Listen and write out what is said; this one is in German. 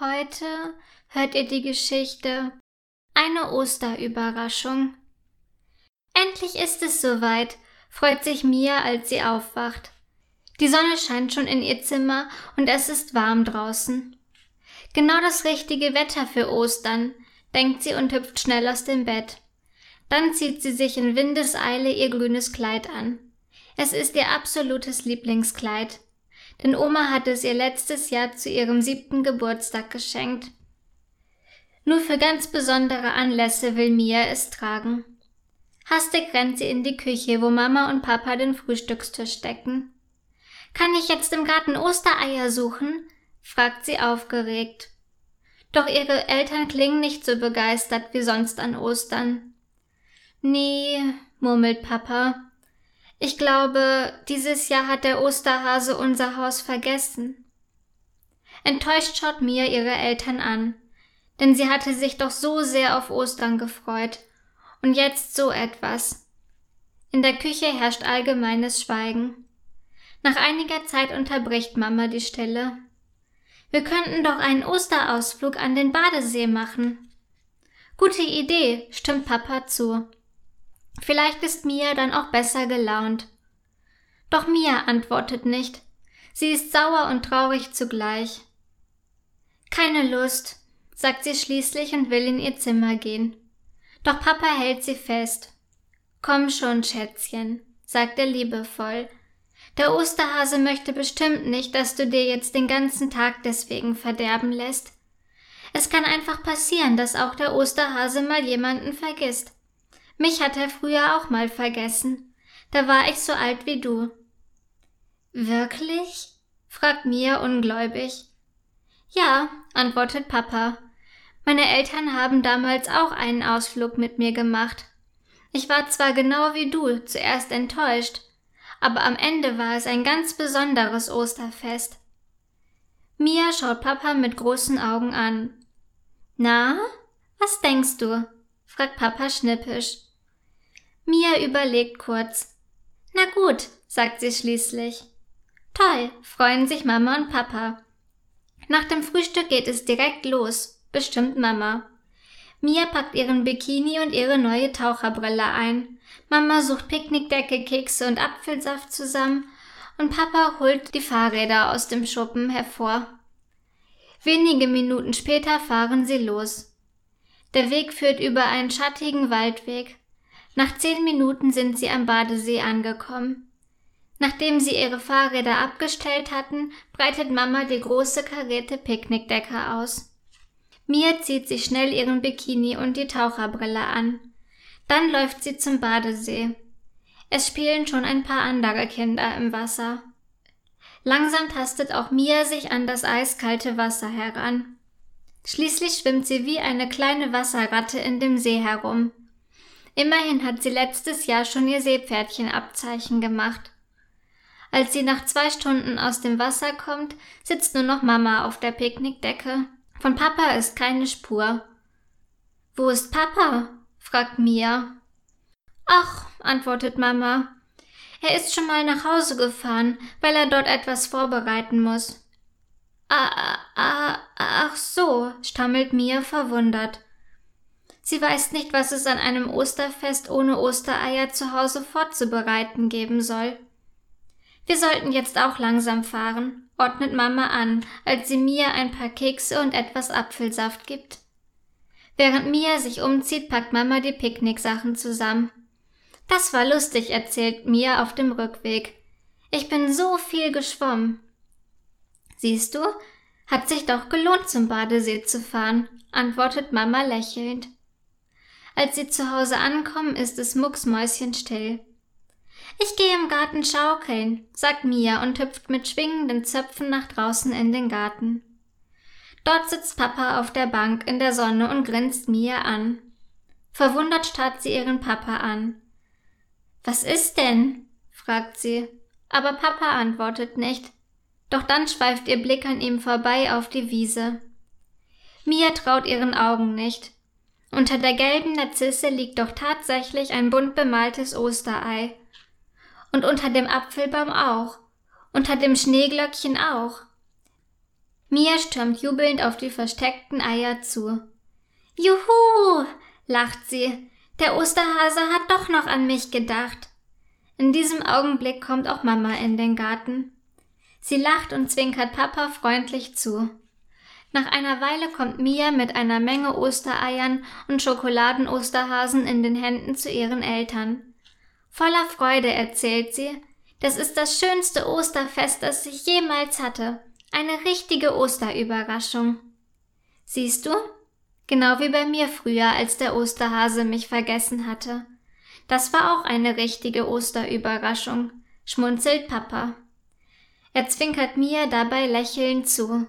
Heute hört ihr die Geschichte Eine Osterüberraschung. Endlich ist es soweit, freut sich Mia, als sie aufwacht. Die Sonne scheint schon in ihr Zimmer und es ist warm draußen. Genau das richtige Wetter für Ostern, denkt sie und hüpft schnell aus dem Bett. Dann zieht sie sich in Windeseile ihr grünes Kleid an. Es ist ihr absolutes Lieblingskleid denn Oma hatte es ihr letztes Jahr zu ihrem siebten Geburtstag geschenkt. Nur für ganz besondere Anlässe will Mia es tragen. Hastig rennt sie in die Küche, wo Mama und Papa den Frühstückstisch stecken. Kann ich jetzt im Garten Ostereier suchen? fragt sie aufgeregt. Doch ihre Eltern klingen nicht so begeistert wie sonst an Ostern. Nee, murmelt Papa, ich glaube, dieses Jahr hat der Osterhase unser Haus vergessen. Enttäuscht schaut Mia ihre Eltern an, denn sie hatte sich doch so sehr auf Ostern gefreut. Und jetzt so etwas. In der Küche herrscht allgemeines Schweigen. Nach einiger Zeit unterbricht Mama die Stille. Wir könnten doch einen Osterausflug an den Badesee machen. Gute Idee, stimmt Papa zu. Vielleicht ist Mia dann auch besser gelaunt. Doch Mia antwortet nicht. Sie ist sauer und traurig zugleich. Keine Lust, sagt sie schließlich und will in ihr Zimmer gehen. Doch Papa hält sie fest. Komm schon, Schätzchen, sagt er liebevoll. Der Osterhase möchte bestimmt nicht, dass du dir jetzt den ganzen Tag deswegen verderben lässt. Es kann einfach passieren, dass auch der Osterhase mal jemanden vergisst. Mich hat er früher auch mal vergessen. Da war ich so alt wie du. Wirklich? fragt Mia ungläubig. Ja, antwortet Papa. Meine Eltern haben damals auch einen Ausflug mit mir gemacht. Ich war zwar genau wie du zuerst enttäuscht, aber am Ende war es ein ganz besonderes Osterfest. Mia schaut Papa mit großen Augen an. Na, was denkst du? fragt Papa schnippisch. Mia überlegt kurz. Na gut, sagt sie schließlich. Toll, freuen sich Mama und Papa. Nach dem Frühstück geht es direkt los, bestimmt Mama. Mia packt ihren Bikini und ihre neue Taucherbrille ein. Mama sucht Picknickdecke, Kekse und Apfelsaft zusammen und Papa holt die Fahrräder aus dem Schuppen hervor. Wenige Minuten später fahren sie los. Der Weg führt über einen schattigen Waldweg. Nach zehn Minuten sind sie am Badesee angekommen. Nachdem sie ihre Fahrräder abgestellt hatten, breitet Mama die große karierte Picknickdecke aus. Mia zieht sich schnell ihren Bikini und die Taucherbrille an. Dann läuft sie zum Badesee. Es spielen schon ein paar andere Kinder im Wasser. Langsam tastet auch Mia sich an das eiskalte Wasser heran. Schließlich schwimmt sie wie eine kleine Wasserratte in dem See herum. Immerhin hat sie letztes Jahr schon ihr Seepferdchenabzeichen gemacht. Als sie nach zwei Stunden aus dem Wasser kommt, sitzt nur noch Mama auf der Picknickdecke. Von Papa ist keine Spur. Wo ist Papa? fragt Mia. Ach, antwortet Mama. Er ist schon mal nach Hause gefahren, weil er dort etwas vorbereiten muss. Ah, ah, ach so, stammelt Mia verwundert. Sie weiß nicht, was es an einem Osterfest ohne Ostereier zu Hause vorzubereiten geben soll. Wir sollten jetzt auch langsam fahren, ordnet Mama an, als sie Mia ein paar Kekse und etwas Apfelsaft gibt. Während Mia sich umzieht, packt Mama die Picknicksachen zusammen. Das war lustig, erzählt Mia auf dem Rückweg. Ich bin so viel geschwommen. Siehst du, hat sich doch gelohnt, zum Badesee zu fahren, antwortet Mama lächelnd. Als sie zu Hause ankommen, ist es mucksmäuschenstill. Ich gehe im Garten schaukeln, sagt Mia und hüpft mit schwingenden Zöpfen nach draußen in den Garten. Dort sitzt Papa auf der Bank in der Sonne und grinst Mia an. Verwundert starrt sie ihren Papa an. Was ist denn? fragt sie, aber Papa antwortet nicht. Doch dann schweift ihr Blick an ihm vorbei auf die Wiese. Mia traut ihren Augen nicht. Unter der gelben Narzisse liegt doch tatsächlich ein bunt bemaltes Osterei. Und unter dem Apfelbaum auch. Unter dem Schneeglöckchen auch. Mia stürmt jubelnd auf die versteckten Eier zu. Juhu! lacht sie. Der Osterhase hat doch noch an mich gedacht. In diesem Augenblick kommt auch Mama in den Garten. Sie lacht und zwinkert Papa freundlich zu. Nach einer Weile kommt Mia mit einer Menge Ostereiern und Schokoladen-Osterhasen in den Händen zu ihren Eltern. Voller Freude erzählt sie, das ist das schönste Osterfest, das ich jemals hatte. Eine richtige Osterüberraschung. Siehst du? Genau wie bei mir früher, als der Osterhase mich vergessen hatte. Das war auch eine richtige Osterüberraschung, schmunzelt Papa. Er zwinkert Mia dabei lächelnd zu.